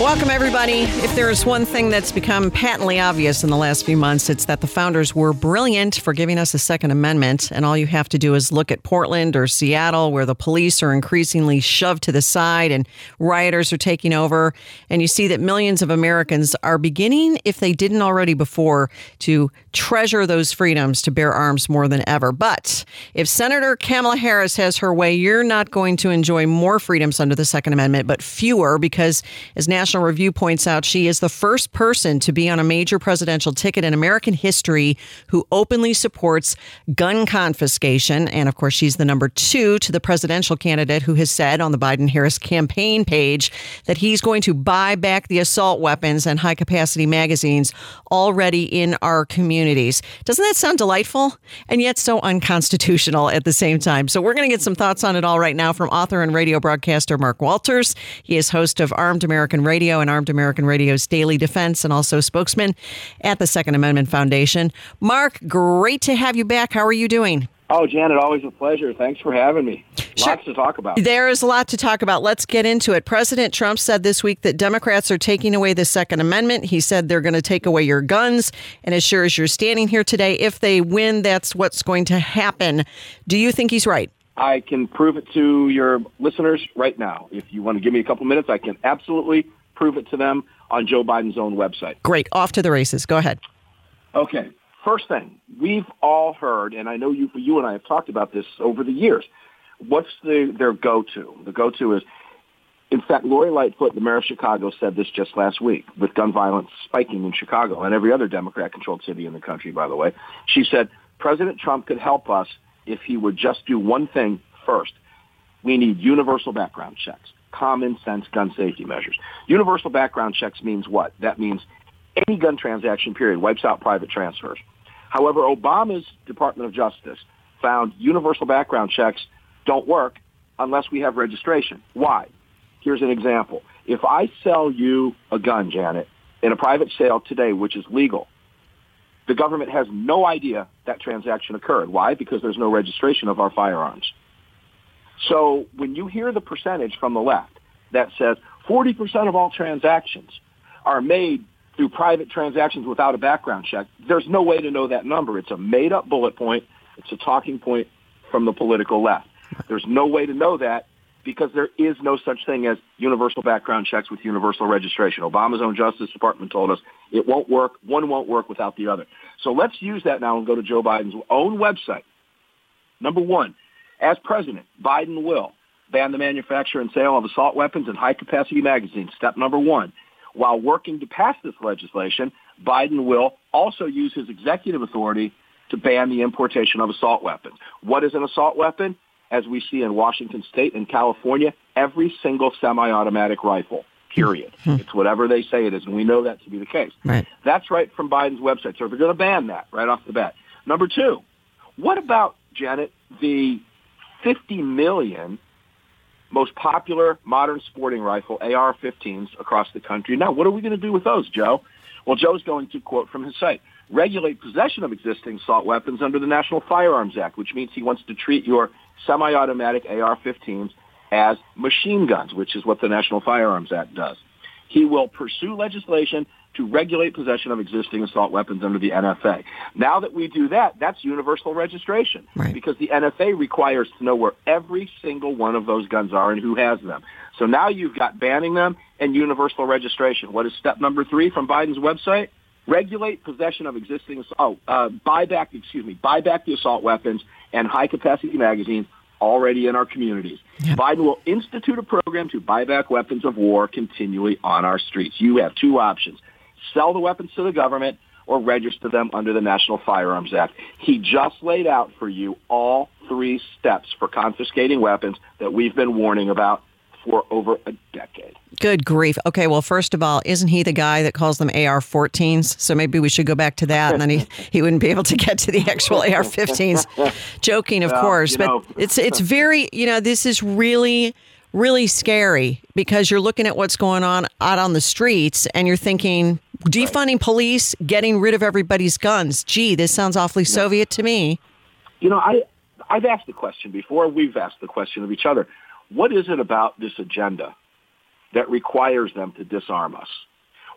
Welcome, everybody. If there's one thing that's become patently obvious in the last few months, it's that the founders were brilliant for giving us a Second Amendment. And all you have to do is look at Portland or Seattle, where the police are increasingly shoved to the side and rioters are taking over. And you see that millions of Americans are beginning, if they didn't already before, to treasure those freedoms to bear arms more than ever. But if Senator Kamala Harris has her way, you're not going to enjoy more freedoms under the Second Amendment, but fewer, because as national Review points out she is the first person to be on a major presidential ticket in American history who openly supports gun confiscation. And of course, she's the number two to the presidential candidate who has said on the Biden Harris campaign page that he's going to buy back the assault weapons and high capacity magazines already in our communities. Doesn't that sound delightful? And yet so unconstitutional at the same time. So we're going to get some thoughts on it all right now from author and radio broadcaster Mark Walters. He is host of Armed American Radio Radio and Armed American Radio's Daily Defense, and also spokesman at the Second Amendment Foundation. Mark, great to have you back. How are you doing? Oh, Janet, always a pleasure. Thanks for having me. Sure. Lots to talk about. There is a lot to talk about. Let's get into it. President Trump said this week that Democrats are taking away the Second Amendment. He said they're going to take away your guns. And as sure as you're standing here today, if they win, that's what's going to happen. Do you think he's right? I can prove it to your listeners right now. If you want to give me a couple minutes, I can absolutely prove it to them on Joe Biden's own website. Great. Off to the races. Go ahead. Okay. First thing, we've all heard, and I know you, you and I have talked about this over the years. What's the, their go-to? The go-to is, in fact, Lori Lightfoot, the mayor of Chicago, said this just last week with gun violence spiking in Chicago and every other Democrat-controlled city in the country, by the way. She said, President Trump could help us if he would just do one thing first. We need universal background checks common sense gun safety measures. Universal background checks means what? That means any gun transaction period wipes out private transfers. However, Obama's Department of Justice found universal background checks don't work unless we have registration. Why? Here's an example. If I sell you a gun, Janet, in a private sale today, which is legal, the government has no idea that transaction occurred. Why? Because there's no registration of our firearms. So when you hear the percentage from the left that says 40% of all transactions are made through private transactions without a background check, there's no way to know that number. It's a made up bullet point. It's a talking point from the political left. There's no way to know that because there is no such thing as universal background checks with universal registration. Obama's own Justice Department told us it won't work. One won't work without the other. So let's use that now and go to Joe Biden's own website. Number one, as president, Biden will ban the manufacture and sale of assault weapons and high-capacity magazines, step number one. While working to pass this legislation, Biden will also use his executive authority to ban the importation of assault weapons. What is an assault weapon? As we see in Washington State and California, every single semi-automatic rifle, period. Hmm. It's whatever they say it is, and we know that to be the case. Right. That's right from Biden's website. So they're going to ban that right off the bat. Number two, what about, Janet, the 50 million most popular modern sporting rifle AR-15s across the country. Now, what are we going to do with those, Joe? Well, Joe's going to quote from his site, regulate possession of existing assault weapons under the National Firearms Act, which means he wants to treat your semi-automatic AR-15s as machine guns, which is what the National Firearms Act does. He will pursue legislation to regulate possession of existing assault weapons under the NFA. Now that we do that, that's universal registration right. because the NFA requires to know where every single one of those guns are and who has them. So now you've got banning them and universal registration. What is step number three from Biden's website? Regulate possession of existing, oh, uh, buy back, excuse me, buy back the assault weapons and high capacity magazines already in our communities. Yep. Biden will institute a program to buy back weapons of war continually on our streets. You have two options sell the weapons to the government or register them under the National Firearms Act. He just laid out for you all three steps for confiscating weapons that we've been warning about for over a decade. Good grief. Okay, well, first of all, isn't he the guy that calls them AR 14s? So maybe we should go back to that and then he, he wouldn't be able to get to the actual AR 15s. Joking, of Well, course. But know. it's, it's very, you know, this is really, really scary because you're looking at what's going on out on the streets and you're thinking, defunding police, getting rid of everybody's guns. Gee, this sounds awfully Soviet to me. You know, I I've asked the question before. We've asked the question of each other. What is it about this agenda that requires them to disarm us?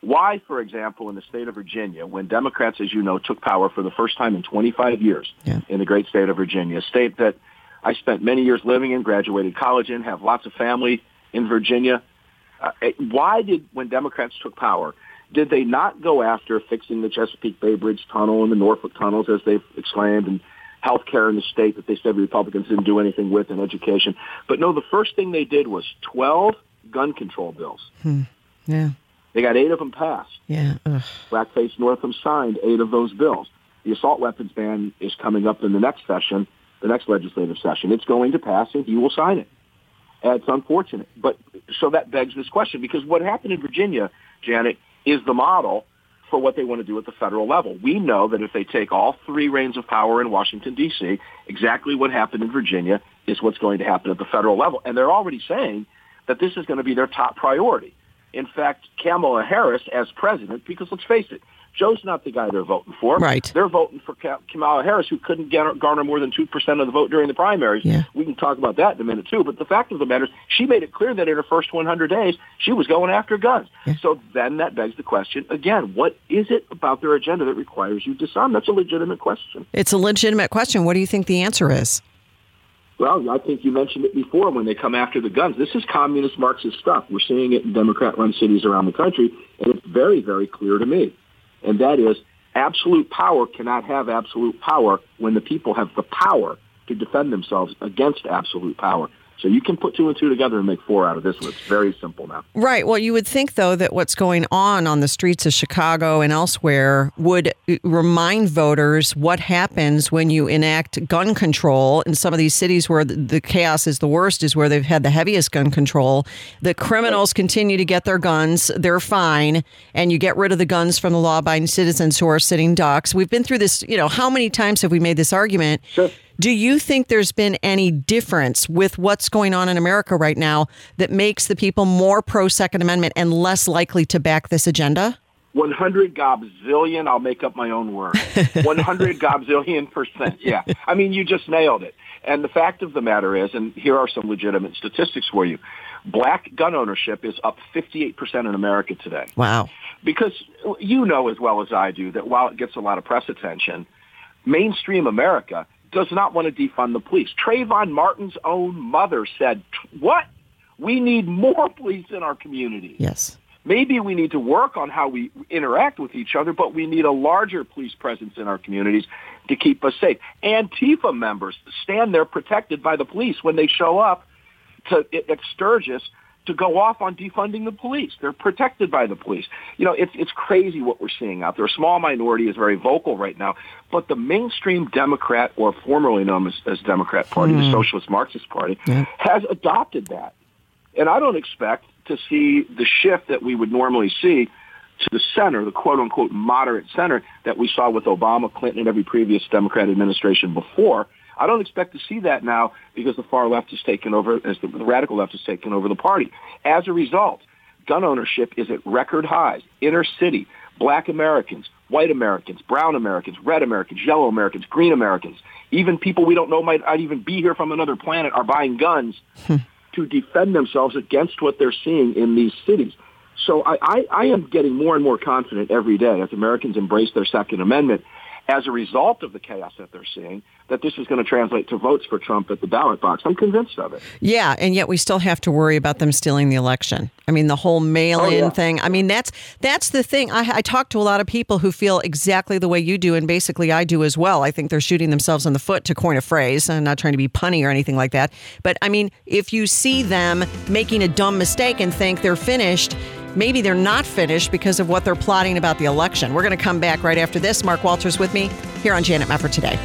Why, for example, in the state of Virginia, when Democrats, as you know, took power for the first time in 25 years Yeah. in the great state of Virginia, a state that I spent many years living in, graduated college in, have lots of family in Virginia. Uh, why did, when Democrats took power, did they not go after fixing the Chesapeake Bay Bridge Tunnel and the Norfolk tunnels, as they've exclaimed, and health care in the state that they said Republicans didn't do anything with, and education? But no, the first thing they did was 12 gun control bills. Hmm. Yeah, They got eight of them passed. yeah. Ugh. Blackface Northam signed eight of those bills. The assault weapons ban is coming up in the next session, the next legislative session. It's going to pass, and he will sign it. And it's unfortunate, but so that begs this question because what happened in Virginia, Janet, is the model for what they want to do at the federal level. We know that if they take all three reins of power in Washington D.C., exactly what happened in Virginia is what's going to happen at the federal level, and they're already saying that this is going to be their top priority. In fact, Kamala Harris as president, because let's face it, Joe's not the guy they're voting for. Right. They're voting for Kamala Harris, who couldn't garner, more than 2% of the vote during the primaries. Yeah. We can talk about that in a minute, too. But the fact of the matter is, she made it clear that in her first 100 days, she was going after guns. So then that begs the question, again, what is it about their agenda that requires you to disarm? That's a legitimate question. It's a legitimate question. What do you think the answer is? Well, I think you mentioned it before when they come after the guns. This is communist Marxist stuff. We're seeing it in Democrat-run cities around the country, and it's very, very clear to me. And that is absolute power cannot have absolute power when the people have the power to defend themselves against absolute power. So you can put two and two together and make four out of this one. It's very simple now. Right. Well, you would think, though, that what's going on on the streets of Chicago and elsewhere would uh, remind voters what happens when you enact gun control in some of these cities where the, the chaos is the worst, is where they've had the heaviest gun control. The criminals continue to get their guns, they're fine, and you get rid of the guns from the law abiding citizens who are sitting ducks. We've been through this, you know, how many times have we made this argument? Sure. Do you think there's been any difference with what's going on in America right now that makes the people more pro Second Amendment and less likely to back this agenda? 100 gobzillion, I'll make up my own word. 100 gobzillion percent. Yeah. I mean, you just nailed it. And the fact of the matter is, and here are some legitimate statistics for you. Black gun ownership is up 58% in America today. Wow. Because you know as well as I do that while it gets a lot of press attention, mainstream America does not want to defund the police. Trayvon Martin's own mother said, what? We need more police in our communities Yes. maybe we need to work on how we interact with each other, but we need a larger police presence in our communities to keep us safe. Antifa members stand there protected by the police when they show up to at Sturgis to go off on defunding the police. They're protected by the police. You know, it's it's crazy what we're seeing out there. A small minority is very vocal right now, but the mainstream Democrat, or formerly known as, as Democrat Party, the hmm. Socialist Marxist Party, has adopted that. And I don't expect to see the shift that we would normally see to the center, the quote unquote moderate center that we saw with Obama, Clinton, and every previous Democrat administration before. I don't expect to see that now because the far left has taken over, as the, the radical left has taken over the party. As a result, gun ownership is at record highs. Inner city, black Americans, white Americans, brown Americans, red Americans, yellow Americans, green Americans, even people we don't know might not even be here from another planet are buying guns hmm. to defend themselves against what they're seeing in these cities. So I, I, I am getting more and more confident every day as Americans embrace their Second Amendment as a result of the chaos that they're seeing, that this is going to translate to votes for Trump at the ballot box. I'm convinced of it. Yeah, and yet we still have to worry about them stealing the election. I mean, the whole mail-in Oh, yeah. thing. I mean, that's that's the thing. I, I talk to a lot of people who feel exactly the way you do, and basically I do as well. I think they're shooting themselves in the foot, to coin a phrase. I'm not trying to be punny or anything like that. But I mean, if you see them making a dumb mistake and think they're finished. Maybe they're not finished because of what they're plotting about the election. We're going to come back right after this. Mark Walters with me here on Janet Mefford today.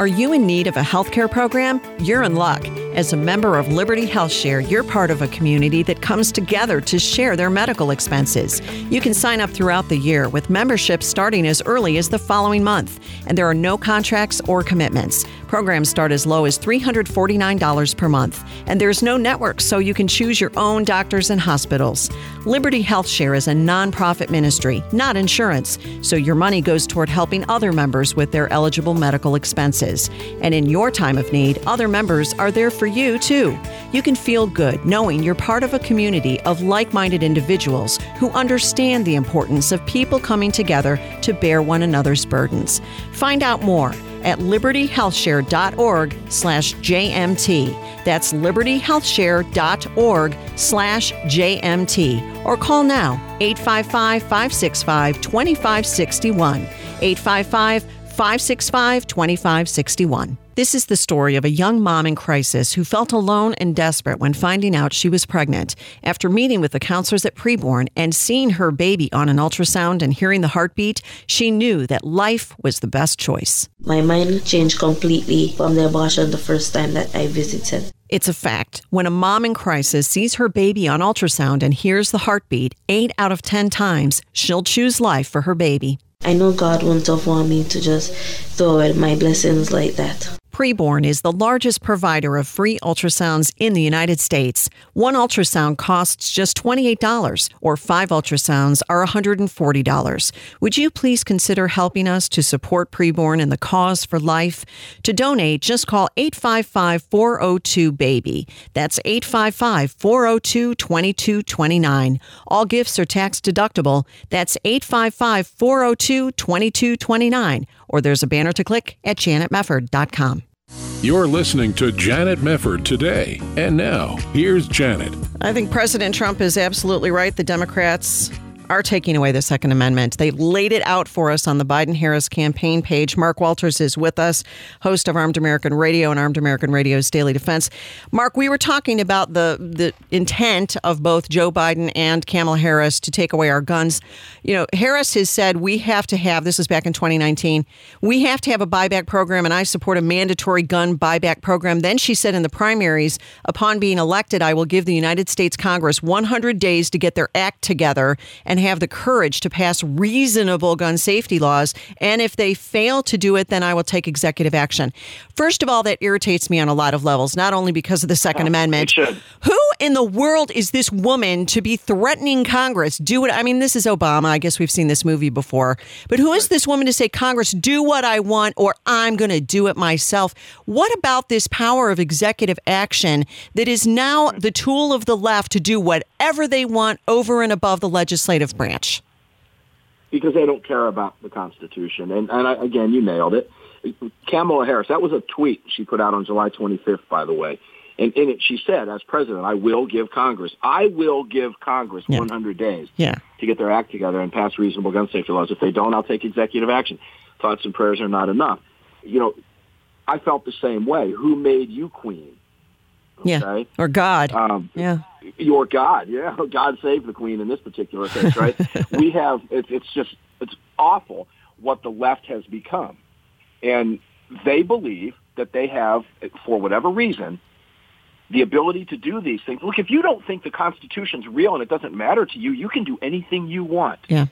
Are you in need of a healthcare program? You're in luck. As a member of Liberty Health Share, you're part of a community that comes together to share their medical expenses. You can sign up throughout the year with membership starting as early as the following month, and there are no contracts or commitments. Programs start as low as $349 per month, and there's no network, so you can choose your own doctors and hospitals. Liberty Health Share is a nonprofit ministry, not insurance, so your money goes toward helping other members with their eligible medical expenses. And in your time of need, other members are there for you too. You can feel good knowing you're part of a community of like minded individuals who understand the importance of people coming together to bear one another's burdens. Find out more at libertyhealthshare.org slash JMT. That's libertyhealthshare.org slash JMT. Or call now 855 565 2561. 855 565 2561. This is the story of a young mom in crisis who felt alone and desperate when finding out she was pregnant. After meeting with the counselors at preborn and seeing her baby on an ultrasound and hearing the heartbeat, she knew that life was the best choice. My mind changed completely from the abortion the first time that I visited. It's a fact. When a mom in crisis sees her baby on ultrasound and hears the heartbeat, eight out of 10 times, she'll choose life for her baby. I know God wouldn't have wanted me to just throw away my blessings like that. Preborn is the largest provider of free ultrasounds in the United States. One ultrasound costs just $28, or five ultrasounds are $140. Would you please consider helping us to support Preborn and the cause for life? To donate, just call 855 402 BABY. That's 855 402 2229. All gifts are tax deductible. That's 855 402 2229. Or there's a banner to click at janetmefford.com. You're listening to Janet Mefford today. And now, here's Janet. I think President Trump is absolutely right. The Democrats are taking away the Second Amendment. They laid it out for us on the Biden Harris campaign page. Mark Walters is with us, host of Armed American Radio and Armed American Radio's Daily Defense. Mark, we were talking about the the intent of both Joe Biden and Kamala Harris to take away our guns. You know, Harris has said we have to have this is back in 2019. We have to have a buyback program, and I support a mandatory gun buyback program. Then she said in the primaries, upon being elected, I will give the United States Congress 100 days to get their act together and have the courage to pass reasonable gun safety laws. And if they fail to do it, then I will take executive action. First of all, that irritates me on a lot of levels, not only because of the Second Amendment. Who in the world is this woman to be threatening Congress? Do it. I mean, this is Obama. I guess we've seen this movie before. But who is this woman to say, Congress, do what I want or I'm going to do it myself? What about this power of executive action that is now the tool of the left to do whatever they want over and above the legislative branch? Because they don't care about the Constitution. And, and I, again, you nailed it. Kamala Harris, that was a tweet she put out on July 25th, by the way. And in it, she said, as president, I will give Congress, I will give Congress Yeah. 100 days Yeah. to get their act together and pass reasonable gun safety laws. If they don't, I'll take executive action. Thoughts and prayers are not enough. You know, I felt the same way. Who made you queen? Yeah. Okay. Or God. Um, yeah. your God, yeah, God save the Queen in this particular case, right? we have it's, it's just it's awful what the left has become, and they believe that they have, for whatever reason, the ability to do these things. Look, if you don't think the Constitution's real and it doesn't matter to you, you can do anything you want, Yeah.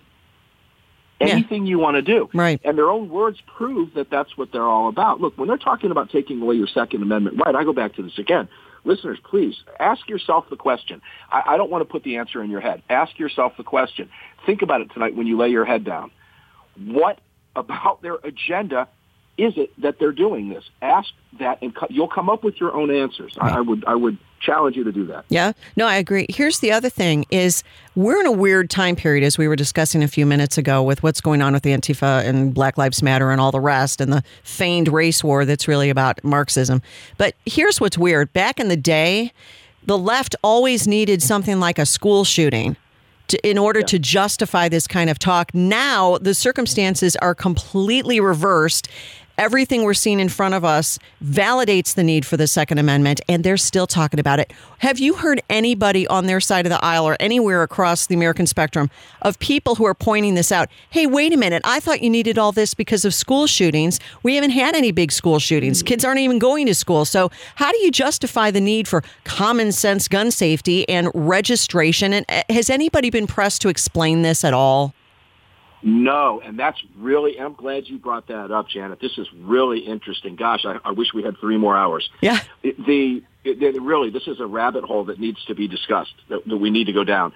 Yeah. anything you want to do, Right. and their own words prove that that's what they're all about. Look, when they're talking about taking away your Second Amendment right, I go back to this again. Listeners, please ask yourself the question. I, I don't want to put the answer in your head. Ask yourself the question. Think about it tonight when you lay your head down. What about their agenda is it that they're doing this? Ask that, and co- you'll come up with your own answers. I, I would, I would challenge you to do that. Yeah, no, I agree. Here's the other thing: is we're in a weird time period, as we were discussing a few minutes ago, with what's going on with Antifa and Black Lives Matter and all the rest, and the feigned race war that's really about Marxism. But here's what's weird: back in the day, the left always needed something like a school shooting. To, in order to justify this kind of talk, now the circumstances are completely reversed. Everything we're seeing in front of us validates the need for the Second Amendment, and they're still talking about it. Have you heard anybody on their side of the aisle or anywhere across the American spectrum of people who are pointing this out? Hey, wait a minute. I thought you needed all this because of school shootings. We haven't had any big school shootings. Kids aren't even going to school. So, how do you justify the need for common sense gun safety and registration? And uh, has anybody been pressed to explain this at all? No, and that's really, I'm glad you brought that up, Janet. This is really interesting. Gosh, I, I wish we had three more hours. Yeah. The, it, really, this is a rabbit hole that needs to be discussed, that, that we need to go down.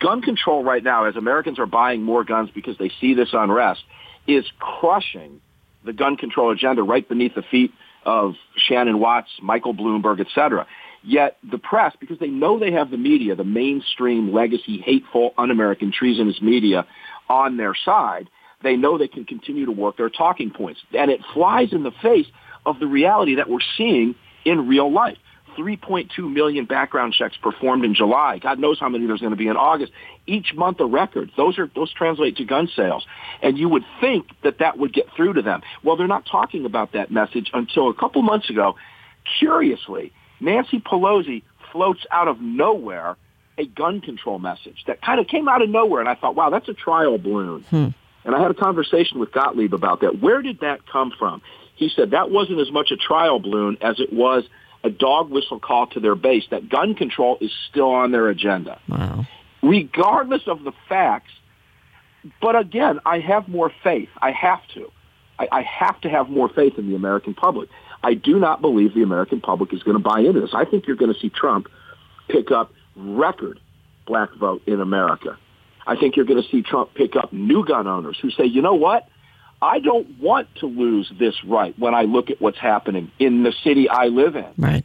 Gun control right now, as Americans are buying more guns because they see this unrest, is crushing the gun control agenda right beneath the feet of Shannon Watts, Michael Bloomberg, et cetera. Yet the press, because they know they have the media, the mainstream, legacy, hateful, un-American, treasonous media on their side, they know they can continue to work their talking points. And it flies in the face of the reality that we're seeing in real life. 3.2 million background checks performed in July. God knows how many there's going to be in August. Each month a record. Those are those translate to gun sales. And you would think that that would get through to them. Well, they're not talking about that message until a couple months ago. Curiously, Nancy Pelosi floats out of nowhere a gun control message that kind of came out of nowhere. And I thought, wow, that's a trial balloon. Hmm. And I had a conversation with Gottlieb about that. Where did that come from? He said that wasn't as much a trial balloon as it was a dog whistle call to their base that gun control is still on their agenda. Wow. Regardless of the facts, but again, I have more faith. I have to. I, I have to have more faith in the American public. I do not believe the American public is going to buy into this. I think you're going to see Trump pick up record black vote in America. I think you're going to see Trump pick up new gun owners who say, you know what? I don't want to lose this right when I look at what's happening in the city I live in. Right,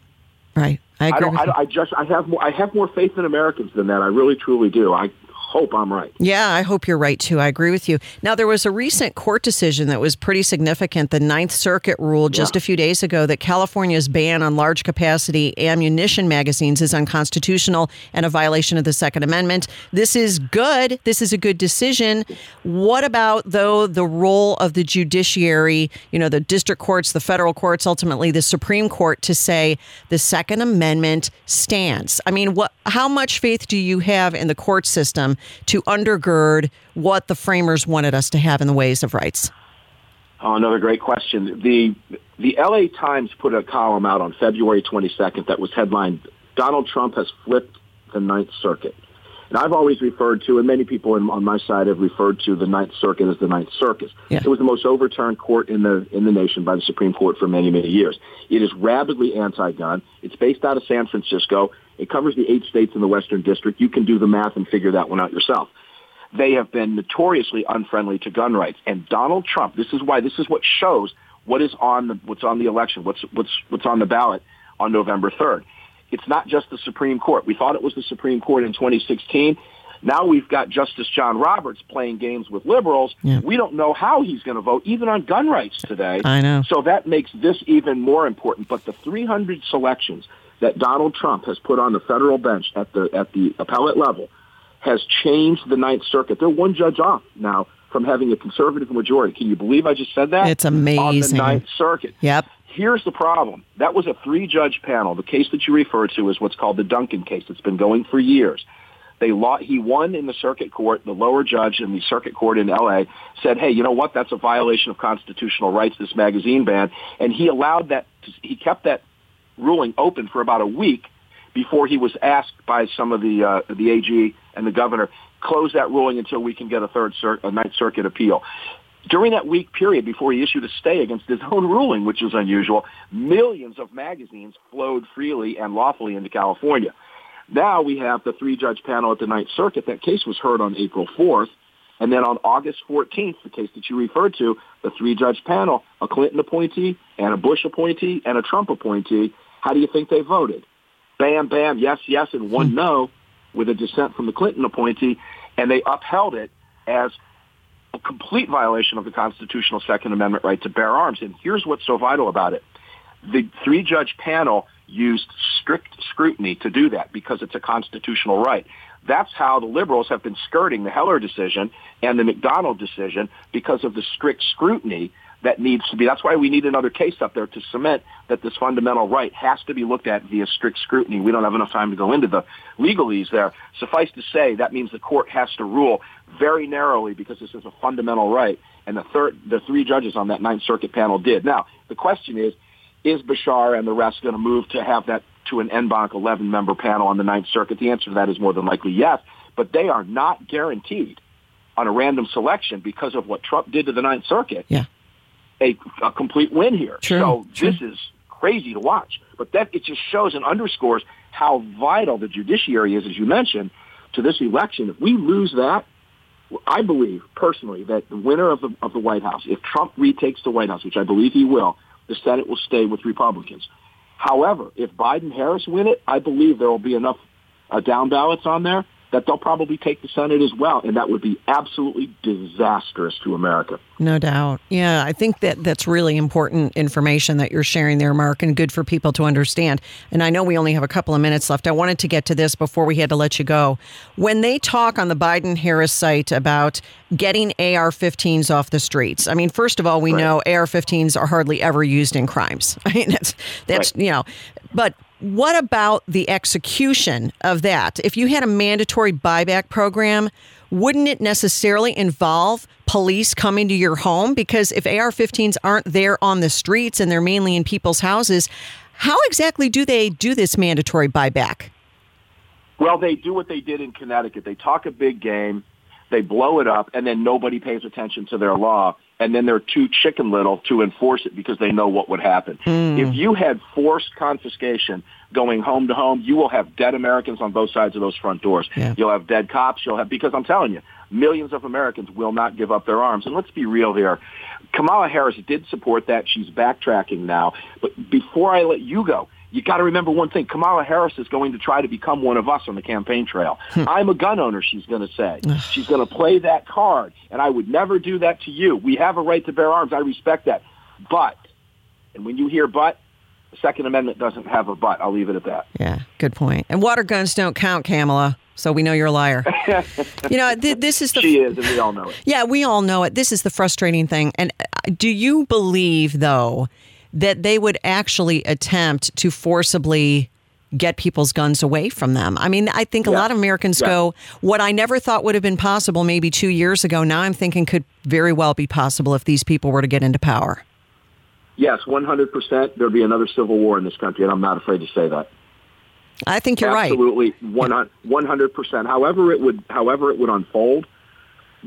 right. I agree. I, I, I just I have more I have more faith in Americans than that. I really truly do. I hope I'm right. Yeah, I hope you're right too. I agree with you. Now, there was a recent court decision that was pretty significant. The Ninth Circuit ruled just yeah. a few days ago that California's ban on large capacity ammunition magazines is unconstitutional and a violation of the Second Amendment. This is good. This is a good decision. What about, though, the role of the judiciary, you know, the district courts, the federal courts, ultimately the Supreme Court to say the Second Amendment stands? I mean, what, how much faith do you have in the court system to undergird what the framers wanted us to have in the ways of rights? Oh, another great question. The the LA Times put a column out on February 22nd that was headlined Donald Trump has flipped the Ninth Circuit. And I've always referred to, and many people in, on my side have referred to the Ninth Circuit as the Ninth Circus. Yeah. It was the most overturned court in the in the nation by the Supreme Court for many many years. It is rabidly anti-gun. It's based out of San Francisco. It covers the eight states in the Western District. You can do the math and figure that one out yourself. They have been notoriously unfriendly to gun rights. And Donald Trump, this is why, this is what shows what is on the, what's on the election, what's, what's, what's on the ballot on November 3rd. It's not just the Supreme Court. We thought it was the Supreme Court in 2016. Now we've got Justice John Roberts playing games with liberals. Yeah. We don't know how he's going to vote, even on gun rights today. I know. So that makes this even more important. But the 300 selections that Donald Trump has put on the federal bench at the at the appellate level has changed the Ninth Circuit. They're one judge off now from having a conservative majority. Can you believe I just said that? It's amazing. On the Ninth Circuit. Yep. Here's the problem. That was a three-judge panel. The case that you refer to is what's called the Duncan case. It's been going for years. They law, he won in the circuit court. The lower judge in the circuit court in L.A. said, "Hey, you know what? That's a violation of constitutional rights. This magazine ban." And he allowed that. To, he kept that ruling open for about a week before he was asked by some of the uh, the AG and the governor close that ruling until we can get a third cir- a Ninth Circuit appeal. During that week period before he issued a stay against his own ruling, which is unusual, millions of magazines flowed freely and lawfully into California. Now we have the three-judge panel at the Ninth Circuit. That case was heard on April 4th. And then on August 14th, the case that you referred to, the three-judge panel, a Clinton appointee and a Bush appointee and a Trump appointee, how do you think they voted? Bam, bam, yes, yes, and one hmm. no with a dissent from the Clinton appointee, and they upheld it as a complete violation of the constitutional Second Amendment right to bear arms. And here's what's so vital about it. The three-judge panel used strict scrutiny to do that because it's a constitutional right. That's how the liberals have been skirting the Heller decision and the McDonald decision because of the strict scrutiny that needs to be. That's why we need another case up there to cement that this fundamental right has to be looked at via strict scrutiny. We don't have enough time to go into the legalese there. Suffice to say, that means the court has to rule very narrowly because this is a fundamental right. And the third, the three judges on that Ninth Circuit panel did. Now, the question is, is Becerra and the rest going to move to have that to an en banc 11 member panel on the Ninth Circuit? The answer to that is more than likely yes, but they are not guaranteed on a random selection because of what Trump did to the Ninth Circuit. Yeah. A, a complete win here. So this is crazy to watch. But that it just shows and underscores how vital the judiciary is, as you mentioned, to this election. If we lose that, I believe personally that the winner of the of the White House, if Trump retakes the White House, which I believe he will, the Senate will stay with Republicans. However, if Biden Harris win it, I believe there will be enough uh, down ballots on there that they'll probably take the Senate as well, and that would be absolutely disastrous to America. No doubt. Yeah, I think that that's really important information that you're sharing there, Mark, and good for people to understand. And I know we only have a couple of minutes left. I wanted to get to this before we had to let you go. When they talk on the Biden Harris site about getting AR 15s off the streets, I mean, first of all, we Right. know AR 15s are hardly ever used in crimes. I mean, that's, that's Right. you know, but what about the execution of that? If you had a mandatory buyback program, wouldn't it necessarily involve police coming to your home? Because if AR 15s aren't there on the streets and they're mainly in people's houses, how exactly do they do this mandatory buyback? Well, they do what they did in Connecticut. They talk a big game, they blow it up, and then nobody pays attention to their law, and then they're too chicken little to enforce it because they know what would happen. Hmm. If you had forced confiscation going home to home, you will have dead Americans on both sides of those front doors. Yeah. You'll have dead cops. You'll have because I'm telling you, millions of Americans will not give up their arms. And let's be real here. Kamala Harris did support that. She's backtracking now. But before I let you go, you got to remember one thing. Kamala Harris is going to try to become one of us on the campaign trail. I'm a gun owner, she's going to say. she's going to play that card, and I would never do that to you. We have a right to bear arms. I respect that. But, and when you hear but, the Second Amendment doesn't have a but. I'll leave it at that. Yeah, good point. And water guns don't count, Kamala. So we know you're a liar. you know, th- this is the She is, and we all know it. Yeah, we all know it. This is the frustrating thing. And uh, do you believe, though, that they would actually attempt to forcibly get people's guns away from them? I mean, I think a Yeah. lot of Americans Yeah. go, what I never thought would have been possible maybe two years ago, now I'm thinking could very well be possible if these people were to get into power. Yes, 100%. There'd be another civil war in this country, and I'm not afraid to say that. I think you're right. Absolutely, 100%. However it would, however it would unfold,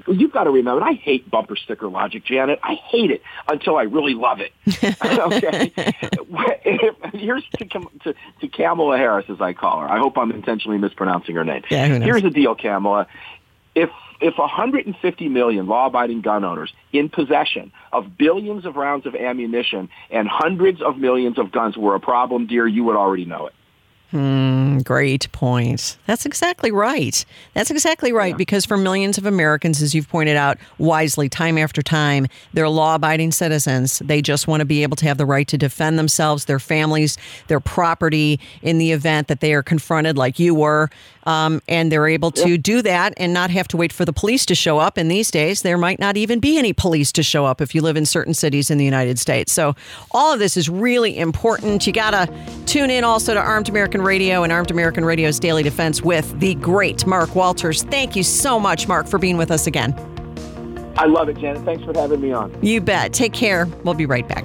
you've got to remember. I hate bumper sticker logic, Janet. I hate it until I really love it. okay. Here's to, to to Kamala Harris, as I call her. I hope I'm intentionally mispronouncing her name. Yeah, who knows? Here's the deal, Kamala. If if 150 million law-abiding gun owners in possession of billions of rounds of ammunition and hundreds of millions of guns were a problem, dear, you would already know it. Hmm, great point. That's exactly right. That's exactly right. Because for millions of Americans, as you've pointed out wisely, time after time, they're law abiding citizens. They just want to be able to have the right to defend themselves, their families, their property in the event that they are confronted, like you were. Um, and they're able to do that and not have to wait for the police to show up. And these days, there might not even be any police to show up if you live in certain cities in the United States. So, all of this is really important. You got to tune in also to Armed American Radio and Armed American Radio's Daily Defense with the great Mark Walters. Thank you so much, Mark, for being with us again. I love it, Janet. Thanks for having me on. You bet. Take care. We'll be right back.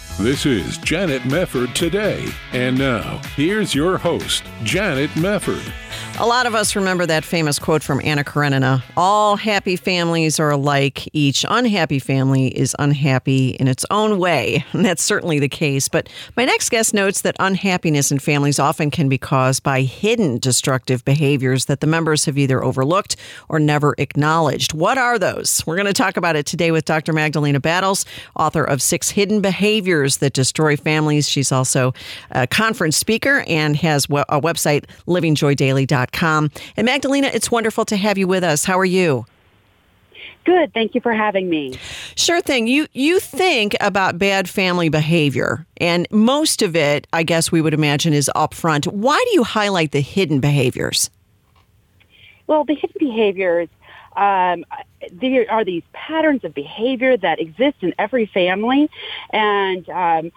This is Janet Mefford today. And now, here's your host, Janet Mefford. A lot of us remember that famous quote from Anna Karenina All happy families are alike. Each unhappy family is unhappy in its own way. And that's certainly the case. But my next guest notes that unhappiness in families often can be caused by hidden destructive behaviors that the members have either overlooked or never acknowledged. What are those? We're going to talk about it today with Dr. Magdalena Battles, author of Six Hidden Behaviors That Destroy Families. She's also a conference speaker and has a website, livingjoydaily.com. And Magdalena, it's wonderful to have you with us. How are you? Good. Thank you for having me. Sure thing. You you think about bad family behavior, and most of it, I guess we would imagine, is upfront. Why do you highlight the hidden behaviors? Well, the hidden behaviors um, there are these patterns of behavior that exist in every family, and um,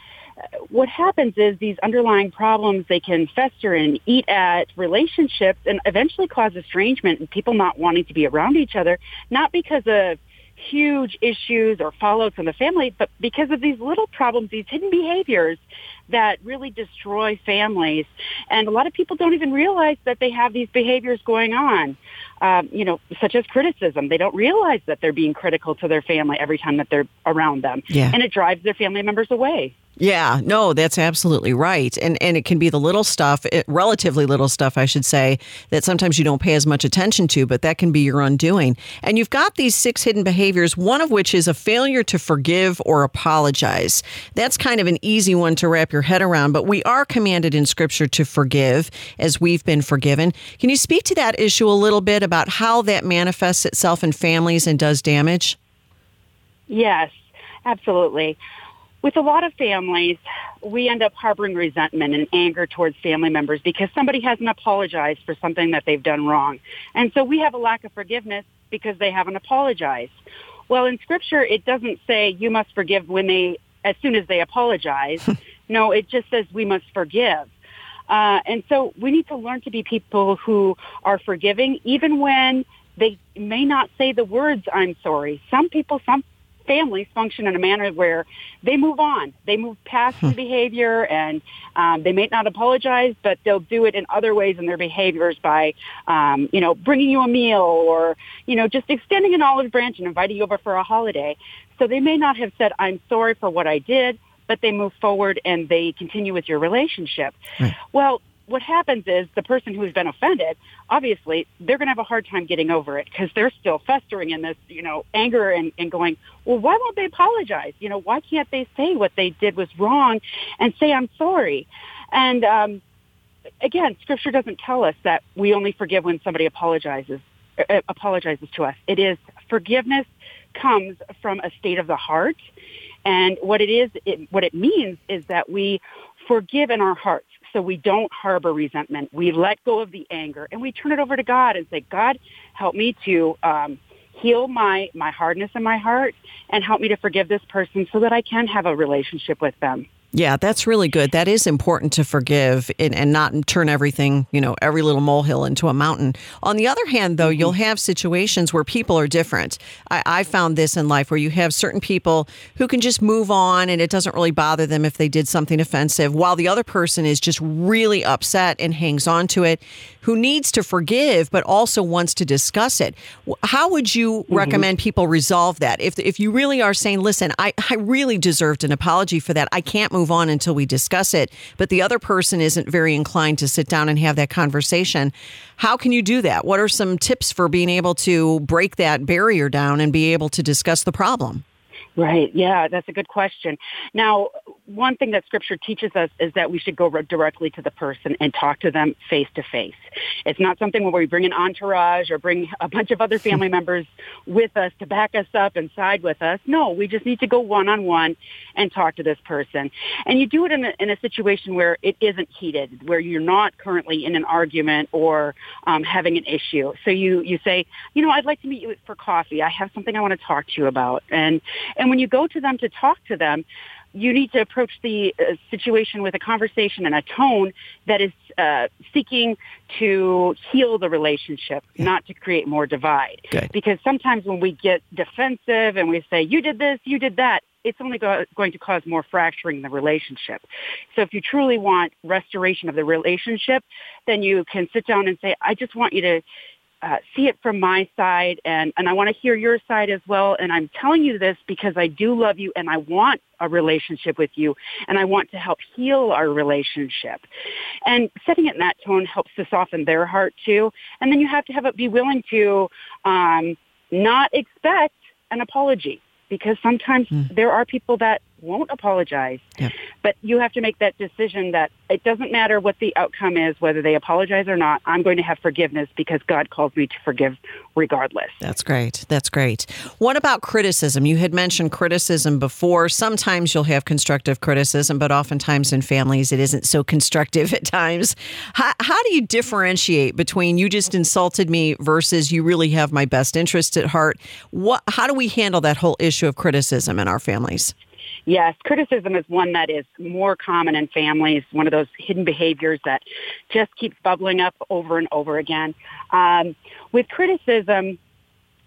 what happens is these underlying problems they can fester and eat at relationships and eventually cause estrangement and people not wanting to be around each other not because of huge issues or fallouts in the family but because of these little problems these hidden behaviors that really destroy families and a lot of people don't even realize that they have these behaviors going on um, you know, such as criticism. They don't realize that they're being critical to their family every time that they're around them. Yeah. And it drives their family members away. Yeah, no, that's absolutely right. And and it can be the little stuff, it, relatively little stuff, I should say, that sometimes you don't pay as much attention to, but that can be your undoing. And you've got these six hidden behaviors, one of which is a failure to forgive or apologize. That's kind of an easy one to wrap your head around, but we are commanded in scripture to forgive as we've been forgiven. Can you speak to that issue a little bit about how that manifests itself in families and does damage? Yes, absolutely with a lot of families, we end up harboring resentment and anger towards family members because somebody hasn't apologized for something that they've done wrong. And so we have a lack of forgiveness because they haven't apologized. Well, in scripture, it doesn't say you must forgive when they, as soon as they apologize. no, it just says we must forgive. Uh, and so we need to learn to be people who are forgiving even when they may not say the words, I'm sorry. Some people, some families function in a manner where they move on. They move past the hmm. behavior and um, they may not apologize, but they'll do it in other ways in their behaviors by, um, you know, bringing you a meal or, you know, just extending an olive branch and inviting you over for a holiday. So they may not have said, I'm sorry for what I did, but they move forward and they continue with your relationship. Right. Well, what happens is the person who's been offended, obviously, they're going to have a hard time getting over it because they're still festering in this, you know, anger and, and going, well, why won't they apologize? You know, why can't they say what they did was wrong and say, I'm sorry? And, um, again, scripture doesn't tell us that we only forgive when somebody apologizes, uh, apologizes to us. It is forgiveness comes from a state of the heart. And what it is, it, what it means is that we forgive in our hearts so we don't harbor resentment. We let go of the anger and we turn it over to God and say, God, help me to um, heal my, my hardness in my heart and help me to forgive this person so that I can have a relationship with them. Yeah, that's really good. That is important to forgive and, and, not turn everything, you know, every little molehill into a mountain. On the other hand, though, you'll have situations where people are different. I, I, found this in life where you have certain people who can just move on and it doesn't really bother them if they did something offensive, while the other person is just really upset and hangs on to it, who needs to forgive but also wants to discuss it. How would you mm-hmm. recommend people resolve that? If, if you really are saying, listen, I, I really deserved an apology for that, I can't move move on until we discuss it, but the other person isn't very inclined to sit down and have that conversation. How can you do that? What are some tips for being able to break that barrier down and be able to discuss the problem? Right. Yeah, that's a good question. Now, one thing that scripture teaches us is that we should go directly to the person and talk to them face to face. It's not something where we bring an entourage or bring a bunch of other family members with us to back us up and side with us. No, we just need to go one on one and talk to this person. And you do it in a, in a situation where it isn't heated, where you're not currently in an argument or um, having an issue. So you, you say, you know, I'd like to meet you for coffee. I have something I want to talk to you about. And, and when you go to them to talk to them, you need to approach the uh, situation with a conversation and a tone that is uh, seeking to heal the relationship, yeah. not to create more divide. Good. Because sometimes when we get defensive and we say, you did this, you did that, it's only go- going to cause more fracturing in the relationship. So if you truly want restoration of the relationship, then you can sit down and say, I just want you to uh, see it from my side and, and I want to hear your side as well. And I'm telling you this because I do love you and I want a relationship with you and I want to help heal our relationship. And setting it in that tone helps to soften their heart too. And then you have to have it be willing to um, not expect an apology because sometimes mm. there are people that won't apologize. Yeah. But you have to make that decision that it doesn't matter what the outcome is, whether they apologize or not. I'm going to have forgiveness because God calls me to forgive regardless. That's great. That's great. What about criticism? You had mentioned criticism before. Sometimes you'll have constructive criticism, but oftentimes in families it isn't so constructive at times. How, how do you differentiate between you just insulted me versus you really have my best interest at heart? What, how do we handle that whole issue of criticism in our families? Yes, criticism is one that is more common in families, one of those hidden behaviors that just keeps bubbling up over and over again. Um, with criticism,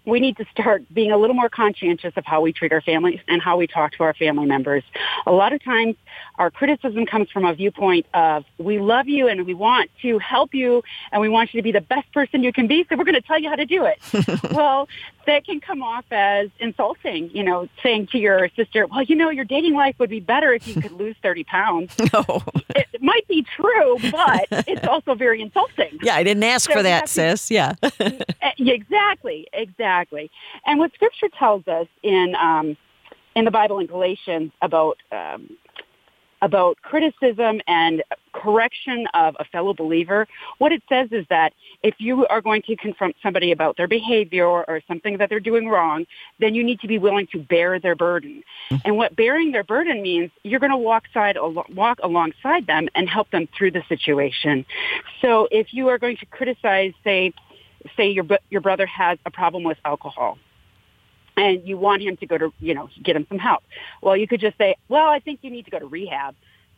we need to start being a little more conscientious of how we treat our families and how we talk to our family members. A lot of times our criticism comes from a viewpoint of we love you and we want to help you and we want you to be the best person you can be, so we're going to tell you how to do it. well, that can come off as insulting, you know, saying to your sister, well, you know, your dating life would be better if you could lose 30 pounds. No. It, might be true, but it's also very insulting. Yeah, I didn't ask so for that, sis. To, yeah. Eh, exactly, exactly. And what scripture tells us in, um, in the Bible in Galatians about um, about criticism and correction of a fellow believer, what it says is that if you are going to confront somebody about their behavior or, something that they're doing wrong, then you need to be willing to bear their burden. Mm-hmm. And what bearing their burden means, you're going to walk side walk alongside them and help them through the situation. So if you are going to criticize, say, say your your brother has a problem with alcohol and you want him to go to, you know, get him some help. Well, you could just say, well, I think you need to go to rehab.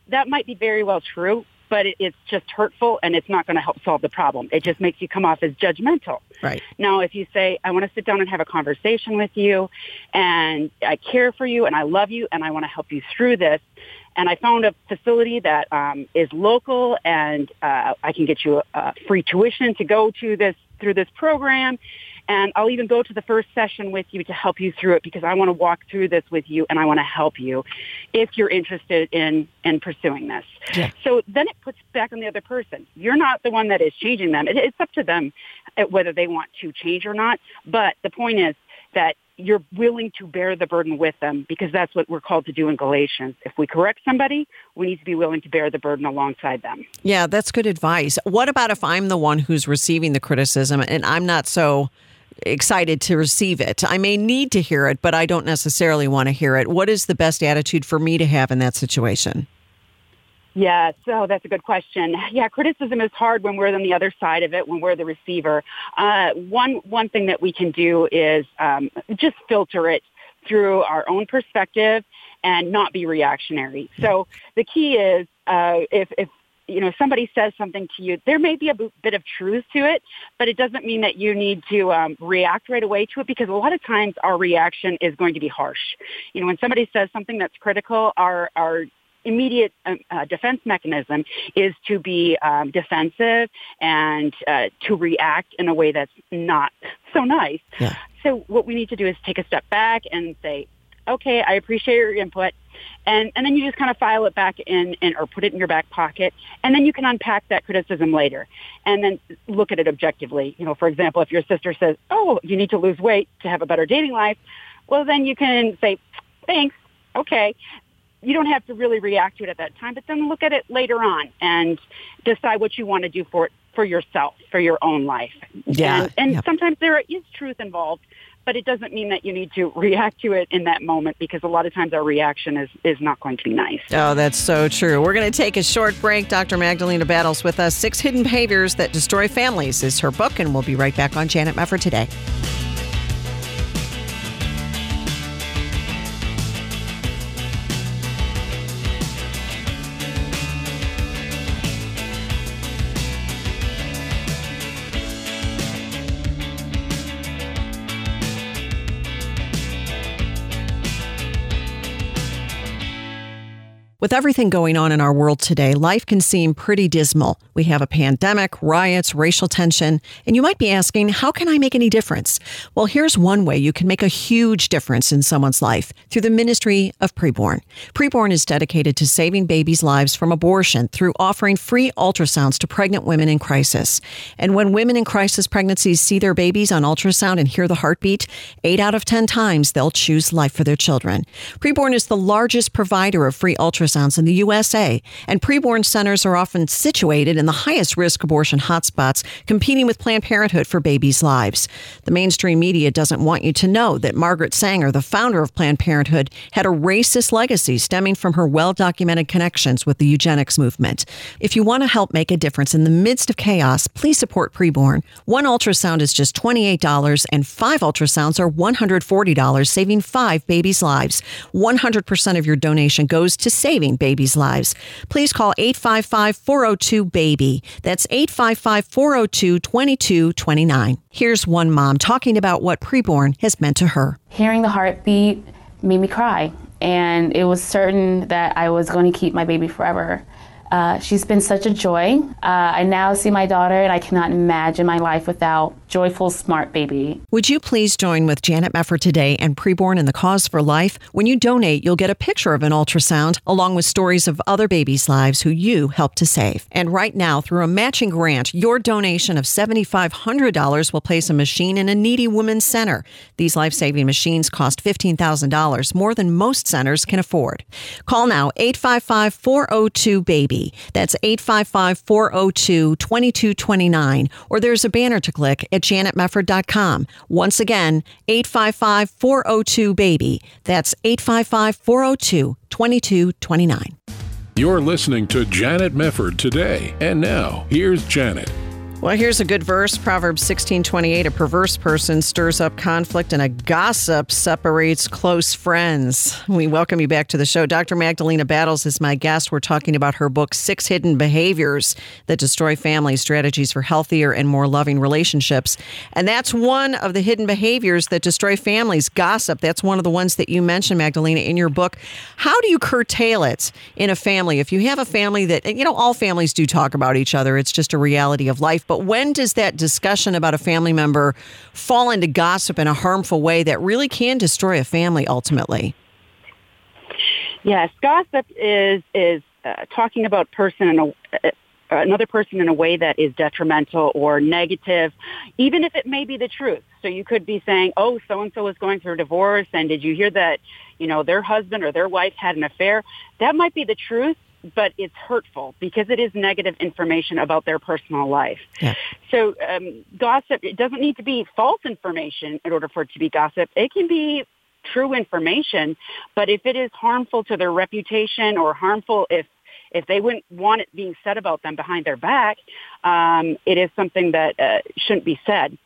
That might be very well true, but it, it's just hurtful and it's not going to help solve the problem. It just makes you come off as judgmental. Right. Now, if you say, I want to sit down and have a conversation with you and I care for you and I love you and I want to help you through this, and I found a facility that um, is local and uh, I can get you a, a free tuition to go to this through this program and I'll even go to the first session with you to help you through it because I want to walk through this with you and I want to help you if you're interested in, in pursuing this. Yeah. So then it puts back on the other person. You're not the one that is changing them. It, it's up to them uh, whether they want to change or not. But the point is that you're willing to bear the burden with them because that's what we're called to do in Galatians. If we correct somebody, we need to be willing to bear the burden alongside them. Yeah, that's good advice. What about if I'm the one who's receiving the criticism and I'm not so excited to receive it. I may need to hear it, but I don't necessarily want to hear it. What is the best attitude for me to have in that situation? Yeah, so that's a good question. Yeah, criticism is hard when we're on the other side of it, when we're the receiver. Uh, one one thing that we can do is um, just filter it through our own perspective and not be reactionary. So the key is uh, if, if you know, somebody says something to you, there may be a bit of truth to it, but it doesn't mean that you need to um, react right away to it because a lot of times our reaction is going to be harsh. You know, when somebody says something that's critical, our, our immediate um, uh, defense mechanism is to be um, defensive and uh, to react in a way that's not so nice. Yeah. So what we need to do is take a step back and say, okay, I appreciate your input. And, and then you just kind of file it back in, in or put it in your back pocket. And then you can unpack that criticism later and then look at it objectively. You know, for example, if your sister says, oh, you need to lose weight to have a better dating life, well, then you can say, thanks, okay. You don't have to really react to it at that time, but then look at it later on and decide what you want to do for it for yourself, for your own life. Yeah. And, and sometimes there is truth involved, but it doesn't mean that you need to react to it in that moment because a lot of times our reaction is, is not going to be nice. Oh, that's so true. We're going to take a short break. Dr. Magdalena Battles with us. Six Hidden Behaviors That Destroy Families is her book, and we'll be right back on Janet Mefford today. With everything going on in our world today, life can seem pretty dismal. We have a pandemic, riots, racial tension, and you might be asking, how can I make any difference? Well, here's one way you can make a huge difference in someone's life through the ministry of preborn. Preborn is dedicated to saving babies' lives from abortion through offering free ultrasounds to pregnant women in crisis. And when women in crisis pregnancies see their babies on ultrasound and hear the heartbeat, eight out of 10 times they'll choose life for their children. Preborn is the largest provider of free ultrasounds ultrasounds in the USA, and preborn centers are often situated in the highest risk abortion hotspots, competing with Planned Parenthood for babies' lives. The mainstream media doesn't want you to know that Margaret Sanger, the founder of Planned Parenthood, had a racist legacy stemming from her well documented connections with the eugenics movement. If you want to help make a difference in the midst of chaos, please support preborn. One ultrasound is just $28, and five ultrasounds are $140, saving five babies' lives. 100% of your donation goes to saving saving babies' lives. Please call 855 402 BABY. That's 855 402 2229. Here's one mom talking about what preborn has meant to her. Hearing the heartbeat made me cry, and it was certain that I was going to keep my baby forever. Uh, she's been such a joy. Uh, I now see my daughter, and I cannot imagine my life without joyful, smart baby. Would you please join with Janet Mefford today and Preborn and the Cause for Life? When you donate, you'll get a picture of an ultrasound along with stories of other babies' lives who you helped to save. And right now, through a matching grant, your donation of $7,500 will place a machine in a needy women's center. These life saving machines cost $15,000, more than most centers can afford. Call now 855 402 BABY. That's 855 402 2229. Or there's a banner to click at janetmefford.com. Once again, 855 402 BABY. That's 855 402 2229. You're listening to Janet Mefford today. And now, here's Janet. Well, here's a good verse Proverbs 16:28 A perverse person stirs up conflict and a gossip separates close friends. We welcome you back to the show. Dr. Magdalena Battles is my guest. We're talking about her book Six Hidden Behaviors That Destroy Families: Strategies for Healthier and More Loving Relationships. And that's one of the hidden behaviors that destroy families, gossip. That's one of the ones that you mentioned Magdalena in your book. How do you curtail it in a family? If you have a family that you know all families do talk about each other, it's just a reality of life but when does that discussion about a family member fall into gossip in a harmful way that really can destroy a family ultimately? Yes, gossip is is uh, talking about person in a, uh, another person in a way that is detrimental or negative, even if it may be the truth. So you could be saying, "Oh, so and so is going through a divorce, and did you hear that? You know, their husband or their wife had an affair." That might be the truth, but it's hurtful because it is negative information about their personal life. Yeah. So um, gossip, it doesn't need to be false information in order for it to be gossip. It can be true information, but if it is harmful to their reputation or harmful if if they wouldn't want it being said about them behind their back, um, it is something that uh, shouldn't be said.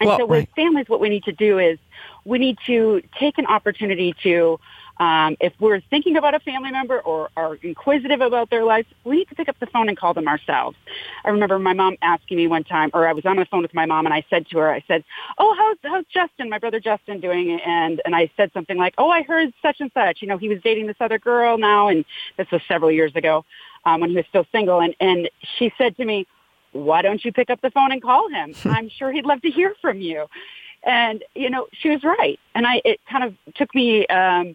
And well, so with right. families, what we need to do is we need to take an opportunity to um, if we're thinking about a family member or are inquisitive about their lives, we need to pick up the phone and call them ourselves. I remember my mom asking me one time, or I was on the phone with my mom, and I said to her, I said, "Oh, how's how's Justin, my brother Justin, doing?" And and I said something like, "Oh, I heard such and such. You know, he was dating this other girl now, and this was several years ago um, when he was still single." And and she said to me, "Why don't you pick up the phone and call him? I'm sure he'd love to hear from you." And you know, she was right, and I it kind of took me. Um,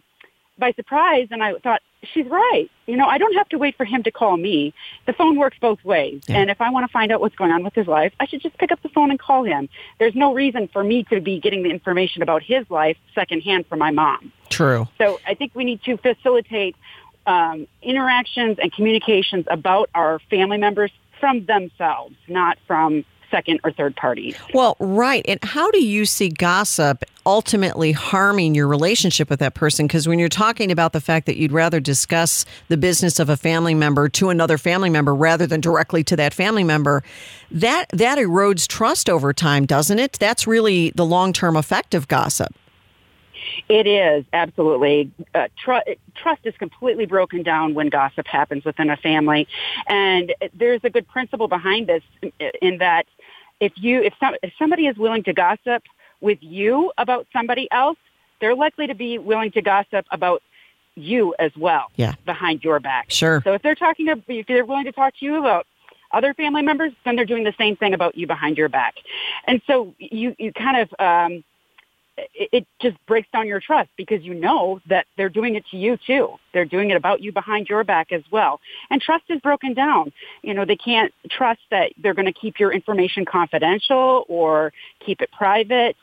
by surprise and I thought, she's right. You know, I don't have to wait for him to call me. The phone works both ways. Yeah. And if I want to find out what's going on with his life, I should just pick up the phone and call him. There's no reason for me to be getting the information about his life secondhand from my mom. True. So I think we need to facilitate um, interactions and communications about our family members from themselves, not from second or third parties. Well, right. And how do you see gossip ultimately harming your relationship with that person? Because when you're talking about the fact that you'd rather discuss the business of a family member to another family member rather than directly to that family member, that that erodes trust over time, doesn't it? That's really the long term effect of gossip. It is absolutely uh, tr- trust is completely broken down when gossip happens within a family, and there's a good principle behind this in that if you if, some, if somebody is willing to gossip with you about somebody else, they're likely to be willing to gossip about you as well Yeah. behind your back. Sure. So if they're talking to, if they're willing to talk to you about other family members, then they're doing the same thing about you behind your back. And so you, you kind of, um, it, just breaks down your trust because you know that they're doing it to you too. They're doing it about you behind your back as well. And trust is broken down. You know, they can't trust that they're going to keep your information confidential or keep it private.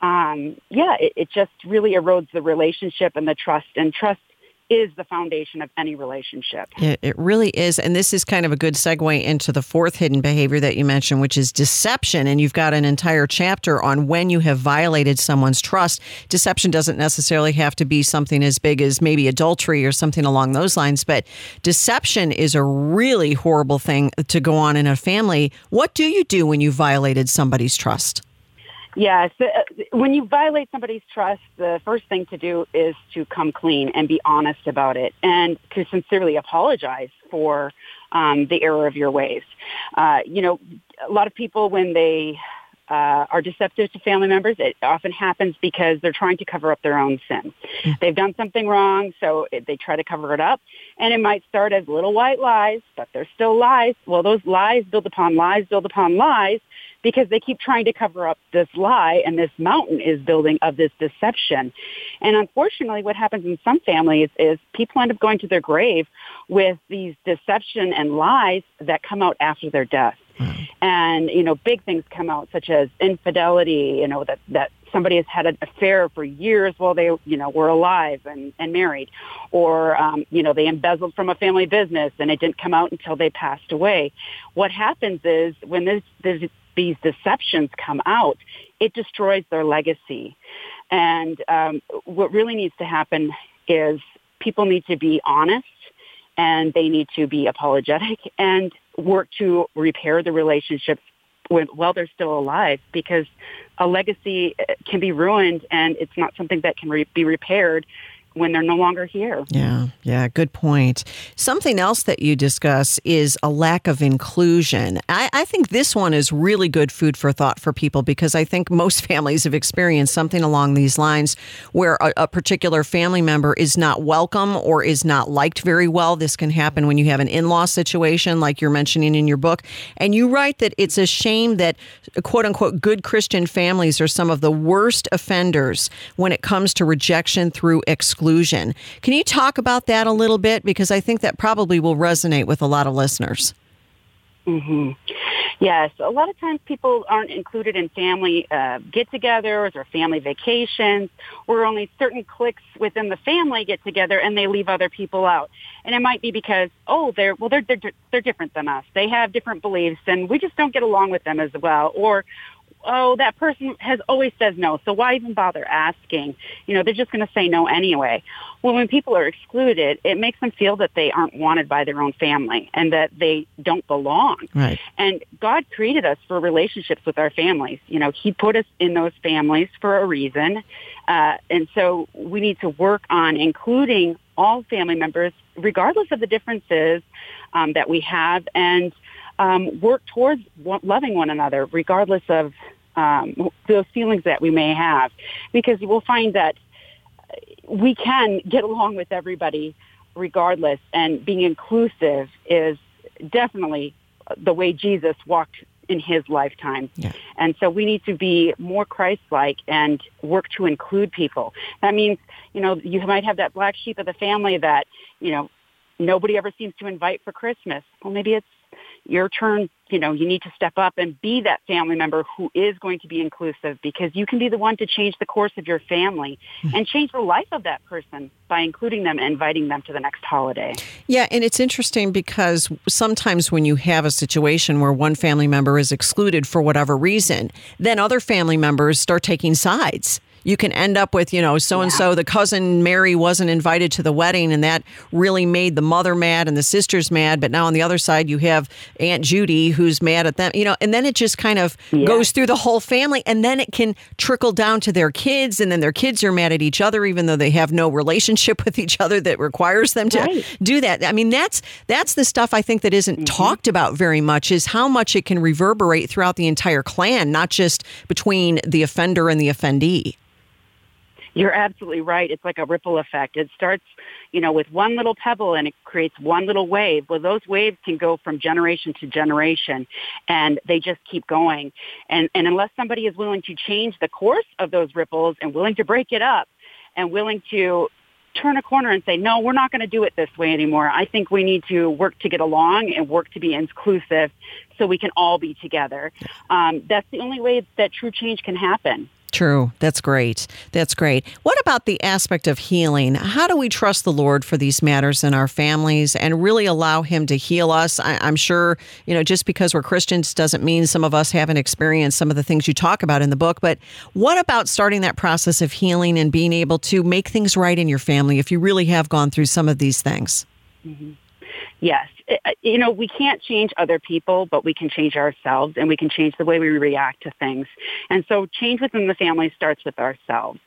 Um, yeah, it, it just really erodes the relationship and the trust. And trust is the foundation of any relationship. It, it really is. And this is kind of a good segue into the fourth hidden behavior that you mentioned, which is deception. And you've got an entire chapter on when you have violated someone's trust. Deception doesn't necessarily have to be something as big as maybe adultery or something along those lines, but deception is a really horrible thing to go on in a family. What do you do when you violated somebody's trust? Yes. uh, When you violate somebody's trust, the first thing to do is to come clean and be honest about it and to sincerely apologize for um, the error of your ways. Uh, you know, a lot of people, when they uh, are deceptive to family members, it often happens because they're trying to cover up their own sin. They've done something wrong, so it, they try to cover it up. And it might start as little white lies, but they're still lies. Well, those lies build upon lies, build upon lies, because they keep trying to cover up this lie and this mountain is building of this deception. And unfortunately, what happens in some families is people end up going to their grave with these deception and lies that come out after their death. And, you know, big things come out such as infidelity, you know, that, that somebody has had an affair for years while they, you know, were alive and, and married. Or, um, you know, they embezzled from a family business and it didn't come out until they passed away. What happens is when this, this, these deceptions come out, it destroys their legacy. And um, what really needs to happen is people need to be honest and they need to be apologetic and work to repair the relationship while they're still alive because a legacy uh, can be ruined and it's not something that can re- be repaired when they're no longer here. Yeah, yeah, good point. Something else that you discuss is a lack of inclusion. I, I, think this one is really good food for thought for people because I think most families have experienced something along these lines where a, a particular family member is not welcome or is not liked very well. This can happen when you have an in law situation, like you're mentioning in your book. And you write that it's a shame that quote unquote good Christian families are some of the worst offenders when it comes to rejection through exclusion exclusion. Can you talk about that a little bit? Because I think that probably will resonate with a lot of listeners. Mm-hmm. Yes, a lot of times people aren't included in family uh, get-togethers or family vacations, where only certain cliques within the family get together and they leave other people out. And it might be because, oh, they're well, they're they're they're different than us. They have different beliefs, and we just don't get along with them as well. Or oh, that person has always says no, so why even bother asking? You know, they're just going to say no anyway. Well, when people are excluded, it makes them feel that they aren't wanted by their own family and that they don't belong. Right. And God created us for relationships with our families. You know, He put us in those families for a reason. Uh, and so we need to work on including all family members, regardless of the differences um, that we have, and um, work towards loving one another, regardless of um, those feelings that we may have, because we'll find that we can get along with everybody regardless, and being inclusive is definitely the way Jesus walked in his lifetime. Yeah. And so we need to be more Christ-like and work to include people. That means, you know, you might have that black sheep of the family that, you know, nobody ever seems to invite for Christmas. Well, maybe it's your turn, you know, you need to step up and be that family member who is going to be inclusive because you can be the one to change the course of your family hmm. and change the life of that person by including them and inviting them to the next holiday. Yeah, and it's interesting because sometimes when you have a situation where one family member is excluded for whatever reason, then other family members start taking sides you can end up with, you know, so and so the cousin Mary wasn't invited to the wedding and that really made the mother mad and the sisters mad. But now on the other side, you have Aunt Judy who's mad at them, you know, and then it just kind of Yeah. goes through the whole family and then it can trickle down to their kids and then their kids are mad at each other even though they have no relationship with each other that requires them to Right. do that. I mean, that's that's the stuff I think that isn't mm-hmm. talked about very much is how much it can reverberate throughout the entire clan, not just between the offender and the offendee. You're absolutely right. It's like a ripple effect. It starts, you know, with one little pebble and it creates one little wave. Well, those waves can go from generation to generation and they just keep going. And, and unless somebody is willing to change the course of those ripples and willing to break it up and willing to turn a corner and say, no, we're not going to do it this way anymore. I think we need to work to get along and work to be inclusive so we can all be together. Um, that's the only way that true change can happen. True. That's great. That's great. What about the aspect of healing? How do we trust the Lord for these matters in our families and really allow Him to heal us? I, am sure, you know, just because we're Christians doesn't mean some of us haven't experienced some of the things you talk about in the book. But what about starting that process of healing and being able to make things right in your family if you really have gone through some of these things? Mm-hmm. Yes. You know, we can't change other people, but we can change ourselves and we can change the way we react to things. And so change within the family starts with ourselves.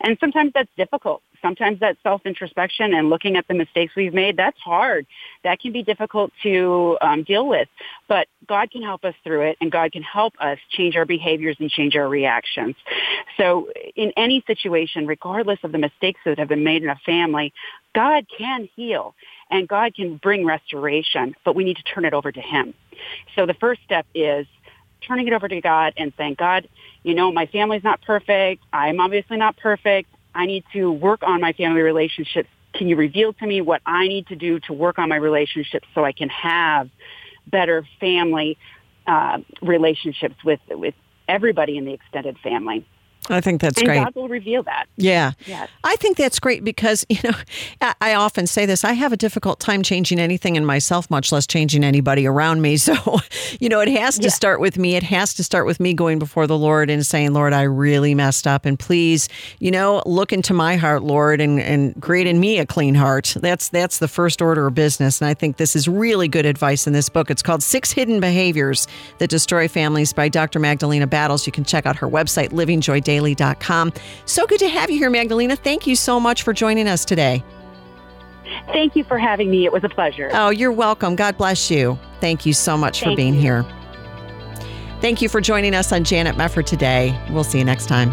And sometimes that's difficult. Sometimes that self-introspection and looking at the mistakes we've made, that's hard. That can be difficult to um, deal with. But God can help us through it and God can help us change our behaviors and change our reactions. So in any situation, regardless of the mistakes that have been made in a family, God can heal and God can bring restoration, but we need to turn it over to Him. So the first step is turning it over to God and saying, God, you know, my family's not perfect. I'm obviously not perfect. I need to work on my family relationships. Can you reveal to me what I need to do to work on my relationships so I can have better family uh, relationships with with everybody in the extended family? I think that's and great. God will reveal that. Yeah. Yes. I think that's great because, you know, I often say this I have a difficult time changing anything in myself, much less changing anybody around me. So, you know, it has to start with me. It has to start with me going before the Lord and saying, Lord, I really messed up. And please, you know, look into my heart, Lord, and, and create in me a clean heart. That's that's the first order of business. And I think this is really good advice in this book. It's called Six Hidden Behaviors That Destroy Families by Dr. Magdalena Battles. You can check out her website, Living Joy So good to have you here, Magdalena. Thank you so much for joining us today. Thank you for having me. It was a pleasure. Oh, you're welcome. God bless you. Thank you so much Thank for being you. here. Thank you for joining us on Janet Mefford today. We'll see you next time.